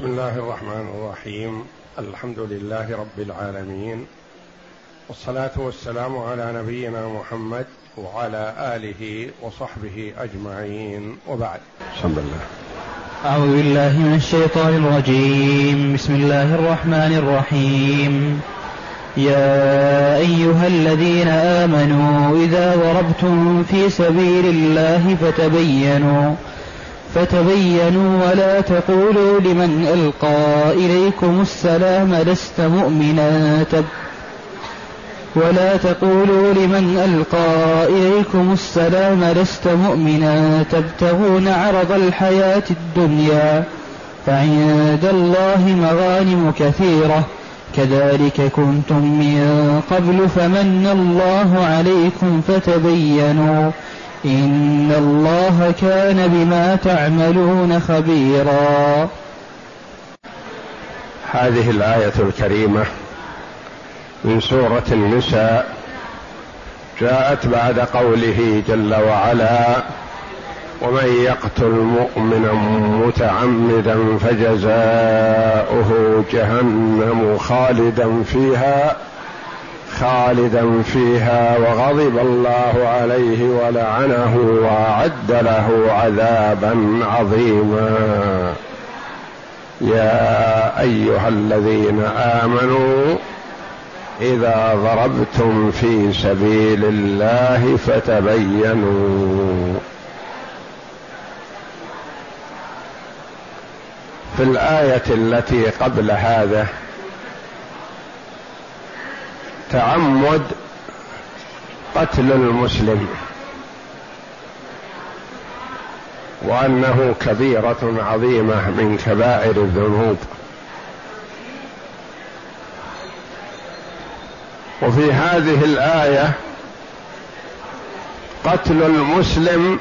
بسم الله الرحمن الرحيم. الحمد لله رب العالمين. والصلاة والسلام على نبينا محمد وعلى آله وصحبه أجمعين. وبعد. بسم الله. أعوذ بالله من الشيطان الرجيم. بسم الله الرحمن الرحيم. يا أيها الذين آمنوا إذا ضربتم في سبيل الله فتبينوا فتبينوا ولا تقولوا لمن ألقى إليكم السلام لست مؤمنا. تب. ولا تقولوا لمن ألقى إليكم السلام لست مؤمنا. تبتغون عرض الحياة الدنيا فعند الله مغانم كثيرة. كذلك كنتم من قبل فمن الله عليكم فتبينوا. إن الله كان بما تعملون خبيرا. هذه الآية الكريمة من سورة النساء جاءت بعد قوله جل وعلا ومن يقتل مؤمنا متعمدا فجزاؤه جهنم خالدا فيها خالدا فيها وغضب الله عليه ولعنه وأعد له عذابا عظيما. يا أيها الذين آمنوا إذا ضربتم في سبيل الله فتبينوا. في الآية التي قبل هذا تعمد قتل المسلم وأنه كبيرة عظيمة من كبائر الذنوب. وفي هذه الآية قتل المسلم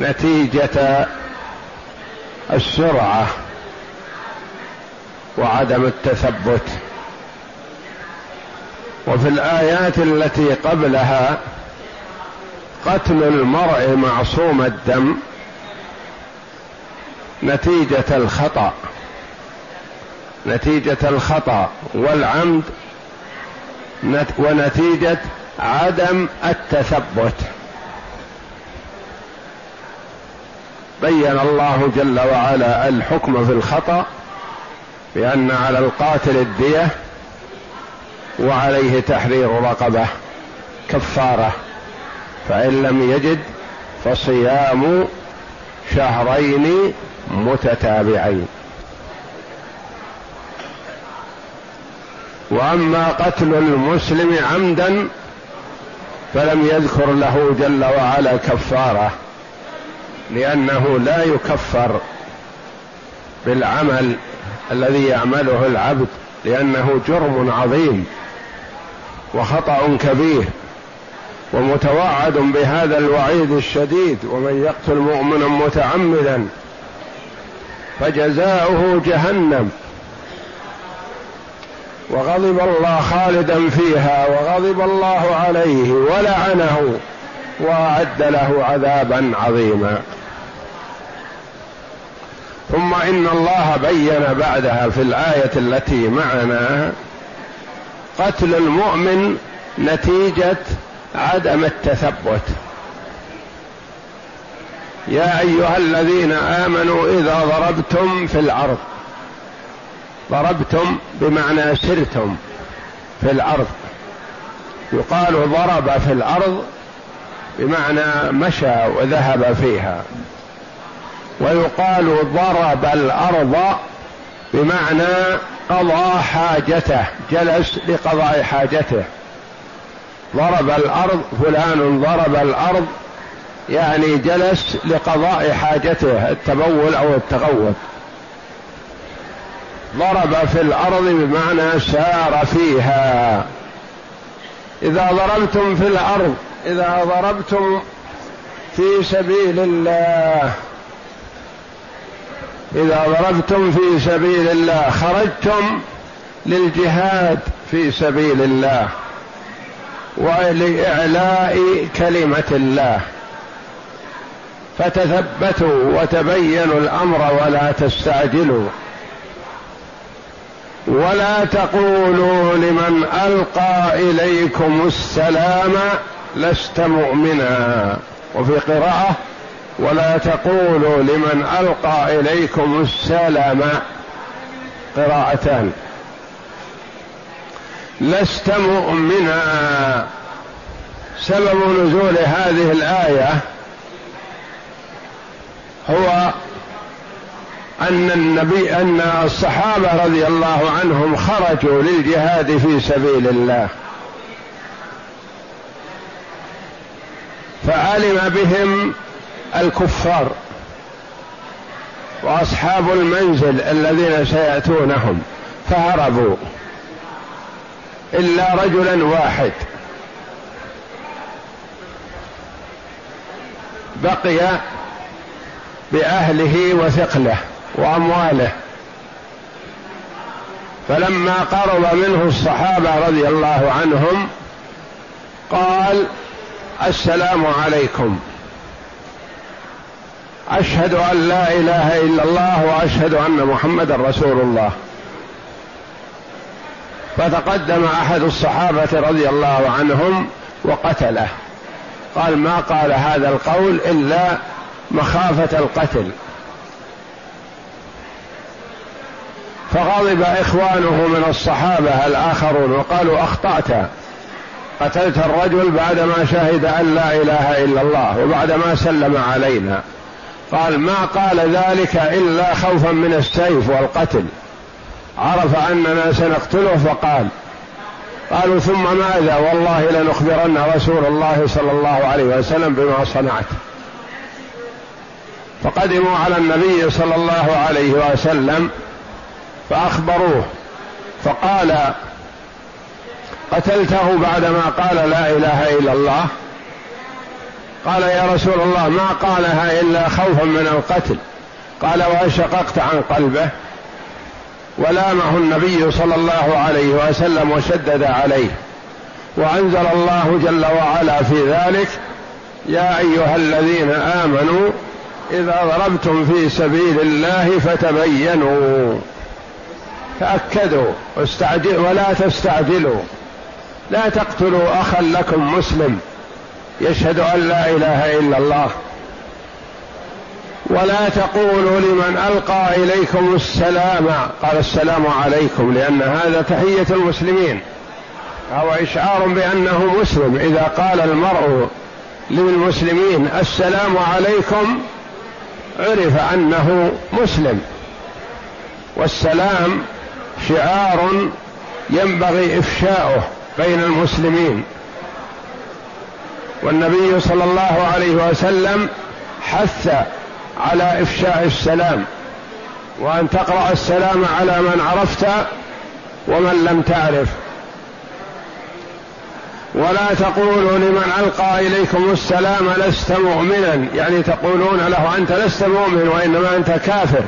نتيجة السرعة وعدم التثبت. وفي الآيات التي قبلها قتل المرء معصوم الدم نتيجة الخطأ. نتيجة الخطأ والعمد ونتيجة عدم التثبت. بين الله جل وعلا الحكم في الخطأ بأن على القاتل الدية وعليه تحرير رقبة كفارة. فإن لم يجد فصيام شهرين متتابعين. وأما قتل المسلم عمدا فلم يذكر له جل وعلا كفارة لأنه لا يكفر بالعمل الذي يعمله العبد لأنه جرم عظيم. وخطأ كبير ومتوعد بهذا الوعيد الشديد ومن يقتل مؤمنا متعمدا فجزاؤه جهنم. وغضب الله خالدا فيها وغضب الله عليه ولعنه وأعد له عذابا عظيما. ثم إن الله بين بعدها في الآية التي معنا قتل المؤمن نتيجة عدم التثبت. يا أيها الذين آمنوا إذا ضربتم في الأرض ضربتم بمعنى سرتم في الأرض. يقال ضرب في الأرض بمعنى مشى وذهب فيها. ويقال ضرب الأرض بمعنى قضى حاجته جلس لقضاء حاجته. ضرب الأرض فلان ضرب الأرض يعني جلس لقضاء حاجته التبول أو التغوط ضرب في الأرض بمعنى سار فيها. إذا ضربتم في الأرض إذا ضربتم في سبيل الله إذا ضربتم في سبيل الله خرجتم للجهاد في سبيل الله ولإعلاء كلمة الله. فتثبتوا وتبينوا الأمر ولا تستعجلوا. ولا تقولوا لمن ألقى إليكم السلام لست مؤمنا. وفي قراءة ولا تقولوا لمن ألقى إليكم السلام قراءتان. لست مؤمنا. سبب نزول هذه الآية هو أن النبي أن الصحابة رضي الله عنهم خرجوا للجهاد في سبيل الله. فعلم بهم الكفار وأصحاب المنزل الذين سيأتونهم فهربوا إلا رجلا واحد. بقي بأهله وثقله وأمواله. فلما قرب منه الصحابة رضي الله عنهم قال السلام عليكم. أشهد أن لا إله إلا الله وأشهد أن محمدا رسول الله. فتقدم أحد الصحابة رضي الله عنهم وقتله. قال ما قال هذا القول إلا مخافة القتل. فغضب إخوانه من الصحابة الآخرون وقالوا أخطأت. قتلت الرجل بعدما شهد أن لا إله إلا الله وبعدما سلم علينا. قال ما قال ذلك إلا خوفا من السيف والقتل. عرف اننا سنقتله فقال. قالوا ثم ماذا؟ والله لنخبرن رسول الله صلى الله عليه وسلم بما صنعت. فقدموا على النبي صلى الله عليه وسلم فأخبروه. فقال قتلته بعدما قال لا إله إلا الله. قال يا رسول الله ما قالها إلا خوفا من القتل. قال وأشققت عن قلبه ولامه النبي صلى الله عليه وسلم وشدد عليه. وأنزل الله جل وعلا في ذلك يا أيها الذين آمنوا إذا ضربتم في سبيل الله فتبينوا. تأكدوا ولا تستعجلوا. لا تقتلوا أخا لكم مسلم. يشهد أن لا إله إلا الله. ولا تقولوا لمن ألقى إليكم السلام. قال السلام عليكم لأن هذا تحية المسلمين. هو إشعار بأنه مسلم. إذا قال المرء للمسلمين السلام عليكم عرف أنه مسلم. والسلام شعار ينبغي إفشاؤه بين المسلمين. والنبي صلى الله عليه وسلم حث على إفشاء السلام وأن تقرأ السلام على من عرفت ومن لم تعرف. ولا تقولوا لمن ألقى إليكم السلام لست مؤمنا يعني تقولون له أنت لست مؤمن وإنما أنت كافر.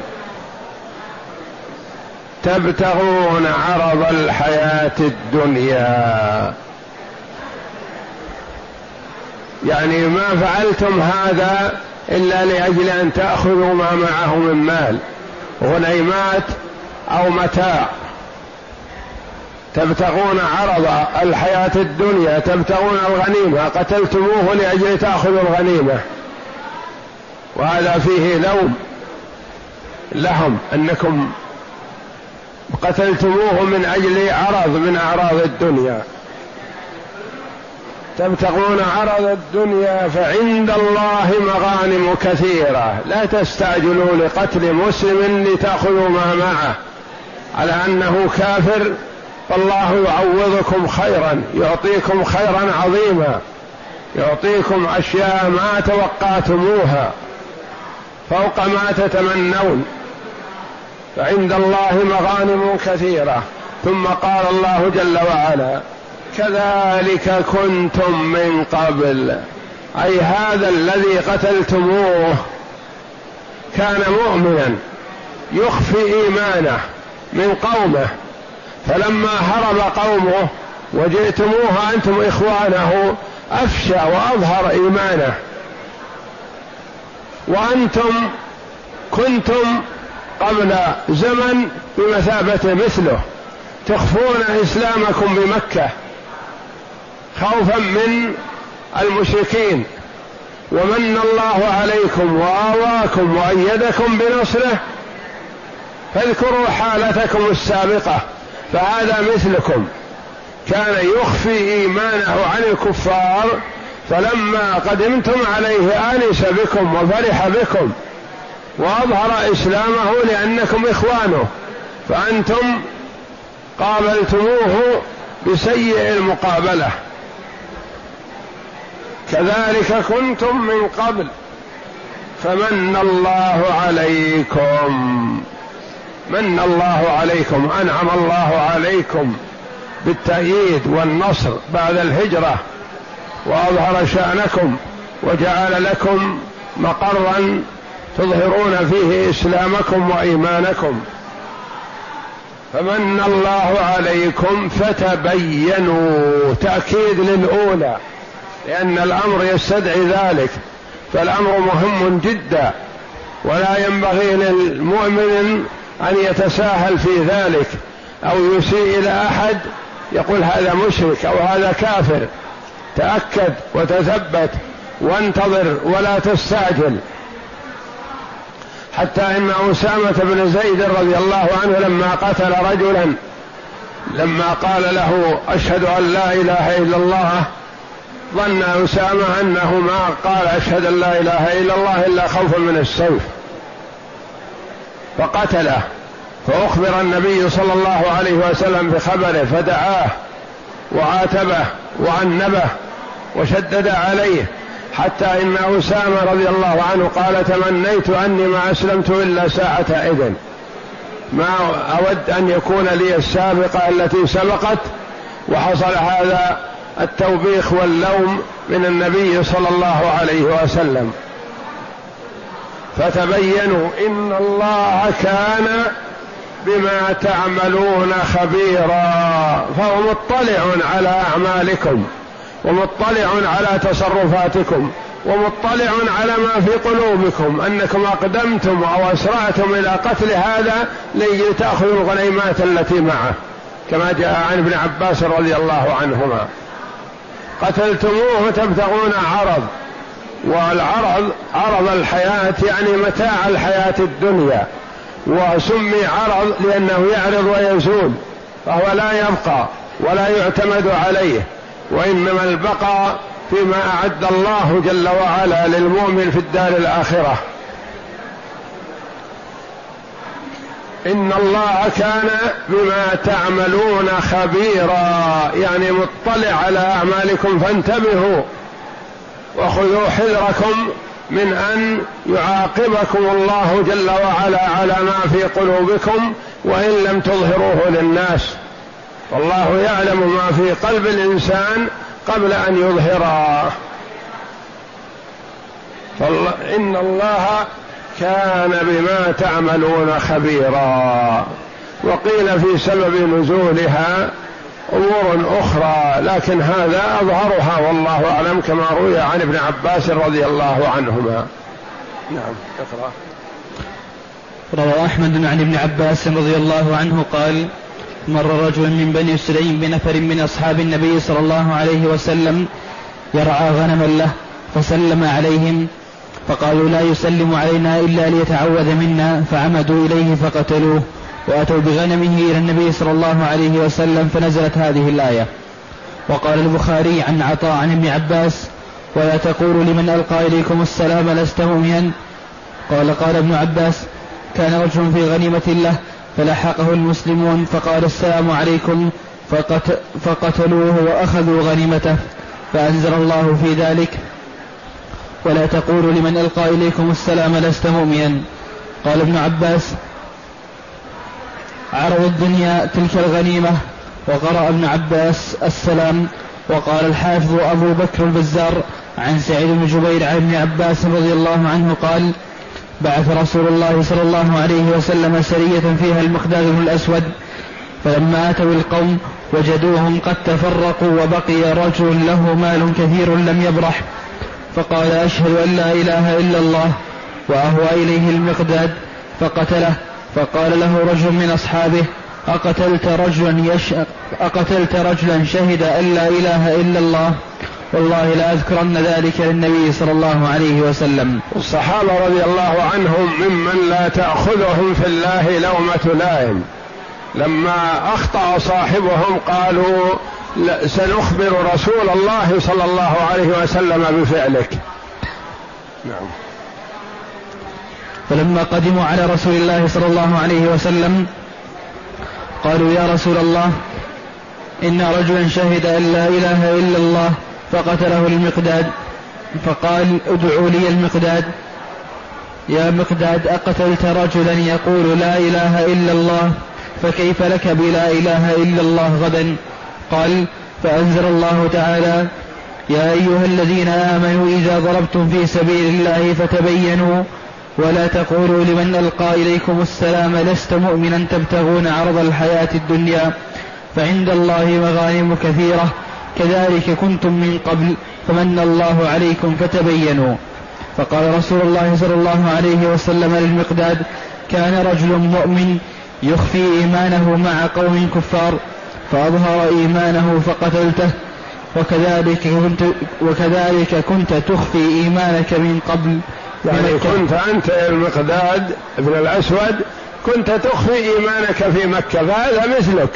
تبتغون عرض الحياة الدنيا. يعني ما فعلتم هذا إلا لأجل أن تأخذوا ما معه من مال غنيمات أو متاع. تبتغون عرض الحياة الدنيا تبتغون الغنيمة قتلتموه لأجل تأخذوا الغنيمة. وهذا فيه لوم لهم أنكم قتلتموه من أجل عرض من أعراض الدنيا. تبتغون عرض الدنيا فعند الله مغانم كثيرة. لا تستعجلوا لقتل مسلم لتأخذوا ما معه. على أنه كافر فالله يعوضكم خيرا يعطيكم خيرا عظيما. يعطيكم أشياء ما توقعتموها. فوق ما تتمنون. فعند الله مغانم كثيرة. ثم قال الله جل وعلا كذلك كنتم من قبل. أي هذا الذي قتلتموه كان مؤمنا يخفي إيمانه من قومه. فلما هرب قومه وجئتموه أنتم إخوانه أفشى وأظهر إيمانه. وأنتم كنتم قبل زمن بمثابة مثله. تخفون إسلامكم بمكة. خوفا من المشركين. ومن الله عليكم وآواكم وأيدكم بنصره فاذكروا حالتكم السابقة فهذا مثلكم. كان يخفي إيمانه عن الكفار فلما قدمتم عليه آنس بكم وفرح بكم وأظهر إسلامه لأنكم إخوانه فأنتم قابلتموه بسيء المقابلة. كذلك كنتم من قبل فمن الله عليكم. من الله عليكم؟ أنعم الله عليكم بالتأييد والنصر بعد الهجرة. وأظهر شأنكم وجعل لكم مقرا تظهرون فيه إسلامكم وإيمانكم. فمن الله عليكم فتبينوا. تأكيد للأولى. لأن الأمر يستدعي ذلك فالأمر مهم جدا ولا ينبغي للمؤمن أن يتساهل في ذلك أو يسيء إلى أحد يقول هذا مشرك أو هذا كافر. تأكد وتثبت وانتظر ولا تستعجل. حتى إن أسامة بن زيد رضي الله عنه لما قتل رجلا لما قال له أشهد أن لا إله إلا الله ظن أسامة أنه ما قال أشهد أن لا إله إلا الله إلا خوفا من السيف فقتله. فأخبر النبي صلى الله عليه وسلم بخبره فدعاه وعاتبه وعنبه وشدد عليه حتى إن أسامة رضي الله عنه قال تمنيت أني ما أسلمت إلا ساعة إذن. ما أود أن يكون لي السابقة التي سبقت وحصل هذا التوبيخ واللوم من النبي صلى الله عليه وسلم. فتبينوا إن الله كان بما تعملون خبيرا فهو مطلع على أعمالكم ومطلع على تصرفاتكم ومطلع على ما في قلوبكم أنكم أقدمتم أو أسرعتم إلى قتل هذا لتاخذوا الغنيمات التي معه كما جاء عن ابن عباس رضي الله عنهما. قتلتموه تبتغون عرض. والعرض عرض الحياة يعني متاع الحياة الدنيا. وسمي عرض لأنه يعرض ويزول. فهو لا يبقى ولا يعتمد عليه. وإنما البقاء فيما أعد الله جل وعلا للمؤمن في الدار الآخرة. إن الله كان بما تعملون خبيرا. يعني مطلع على أعمالكم فانتبهوا وخذوا حذركم من أن يعاقبكم الله جل وعلا على ما في قلوبكم وإن لم تظهروه للناس. والله يعلم ما في قلب الإنسان قبل أن يظهره. إن الله كان بما تعملون خبيرا. وقيل في سبب نزولها أمور أخرى لكن هذا أظهرها والله أعلم كما روي عن ابن عباس رضي الله عنهما. نعم اقرأ. روى أحمد عن ابن عباس رضي الله عنه قال مر رجل من بني سليم بنفر من أصحاب النبي صلى الله عليه وسلم يرعى غنما له فسلم عليهم فقالوا لا يسلم علينا إلا ليتعوذ منا فعمدوا إليه فقتلوه وأتوا بغنمه إلى النبي صلى الله عليه وسلم فنزلت هذه الآية. وقال البخاري عن عطاء عن ابن عباس ولا تقولوا لمن ألقى إليكم السلام لست مؤمنا. قال قال ابن عباس كان رجل في غنيمة له فلحقه المسلمون فقال السلام عليكم. فقتلوه وأخذوا غنيمته فأنزل الله في ذلك. ولا تقولوا لمن ألقى إليكم السلام لست مؤمنا. قال ابن عباس عرض الدنيا تلك الغنيمة. وقرأ ابن عباس السلام. وقال الحافظ أبو بكر البزار عن سعيد بن جبير عن ابن عباس رضي الله عنه قال بعث رسول الله صلى الله عليه وسلم سرية فيها المقداد بن الأسود. فلما أتوا القوم وجدوهم قد تفرقوا وبقي رجل له مال كثير لم يبرح. فقال أشهد أن لا إله إلا الله وأهوى إليه المقداد فقتله فقال له رجل من أصحابه أقتلت رجلا. أقتلت رجلا شهد أن لا إله إلا الله والله لأذكرن ذلك للنبي صلى الله عليه وسلم الصحابة رضي الله عنهم ممن لا تأخذهم في الله لومة لائم لما أخطأ صاحبهم قالوا سنخبر رسول الله صلى الله عليه وسلم بفعلك. نعم. فلما قدموا على رسول الله صلى الله عليه وسلم قالوا يا رسول الله إن رجلا شهد أن لا إله إلا الله فقتله المقداد. فقال ادعوا لي المقداد. يا مقداد أقتلت رجلا يقول لا إله إلا الله فكيف لك بلا إله إلا الله غدا؟ قال فأنزل الله تعالى يا أيها الذين آمنوا إذا ضربتم في سبيل الله فتبينوا ولا تقولوا لمن ألقى إليكم السلام لست مؤمنا تبتغون عرض الحياة الدنيا فعند الله مغانم كثيرة كذلك كنتم من قبل فمن الله عليكم فتبينوا. فقال رسول الله صلى الله عليه وسلم للمقداد كان رجل مؤمن يخفي إيمانه مع قوم كفار فأظهر إيمانه فقتلته. وكذلك كنت وكذلك كنت تخفي إيمانك من قبل. يعني كنت أنت المقداد بن الأسود كنت تخفي إيمانك في مكة فهذا مثلك.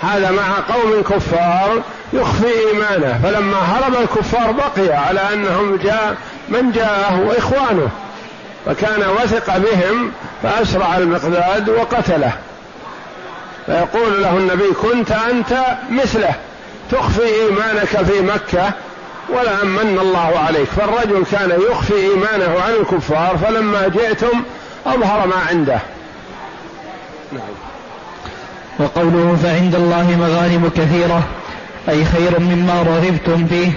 هذا مع قوم كفار يخفي إيمانه. فلما هرب الكفار بقي على أنهم جاء من جاءه وإخوانه فكان وثق بهم فأسرع المقداد وقتله. فيقول له النبي كنت أنت مثله تخفي إيمانك في مكة ولا أمن الله عليك فالرجل كان يخفي إيمانه عن الكفار فلما جئتم أظهر ما عنده نعم. وقوله فعند الله مغانم كثيرة أي خير مما رغبتم فيه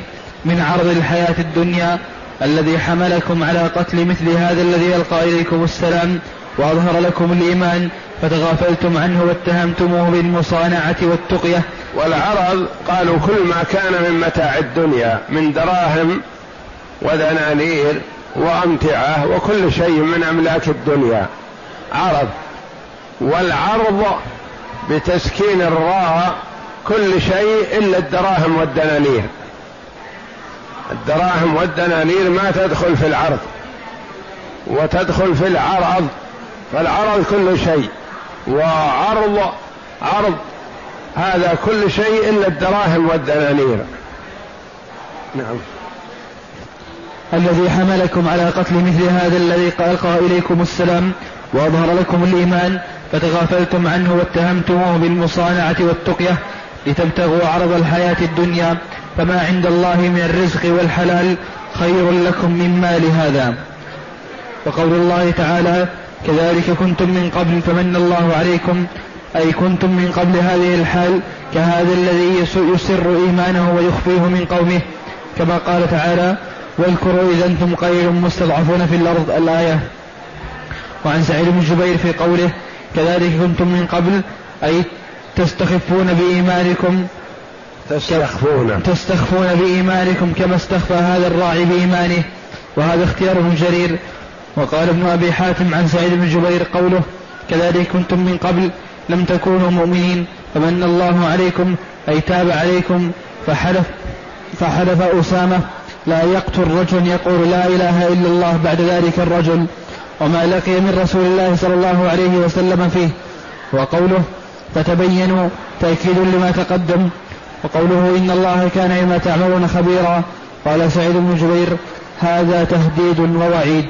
من عرض الحياة الدنيا الذي حملكم على قتل مثل هذا الذي يلقى إليكم السلام وأظهر لكم الإيمان فتغافلتم عنه واتهمتموه بالمصانعة والتقية. والعرض قالوا كل ما كان من متاع الدنيا من دراهم ودنانير وأمتعة وكل شيء من أملاك الدنيا. عرض والعرض بتسكين الراء كل شيء إلا الدراهم والدنانير. الدراهم والدنانير ما تدخل في العرض. وتدخل في العرض فالعرض كل شيء. وعرض عرض هذا كل شيء إلا الدراهم والدنانير. نعم. الذي حملكم على قتل مثل هذا الذي ألقى إليكم السلام وأظهر لكم الإيمان فتغافلتم عنه واتهمتموه بالمصانعة والتقية لتبتغوا عرض الحياة الدنيا فما عند الله من الرزق والحلال خير لكم من مال هذا. وقول الله تعالى كذلك كنتم من قبل فمن الله عليكم أي كنتم من قبل هذه الحال كهذا الذي يسر إيمانه ويخفيه من قومه. كما قال تعالى واذكروا إذا أنتم قليل مستضعفون في الأرض الآية. وعن سعيد بن جبير في قوله كذلك كنتم من قبل أي تستخفون بإيمانكم تستخفون. تستخفون بإيمانكم كما استخفى هذا الراعي بإيمانه. وهذا اختيار ابن جرير. وقال ابن أبي حاتم عن سعيد بن جبير قوله كذلك كنتم من قبل لم تكونوا مؤمنين فمن الله عليكم أي تاب عليكم فحلف فحلف أسامة لا يقتل رجل يقول لا إله إلا الله بعد ذلك الرجل وما لقي من رسول الله صلى الله عليه وسلم فيه. وقوله فتبينوا تأكيد لما تقدم. وقوله إن الله كان بما تعملون خبيرا. قال سعيد بن جبير هذا تهديد ووعيد.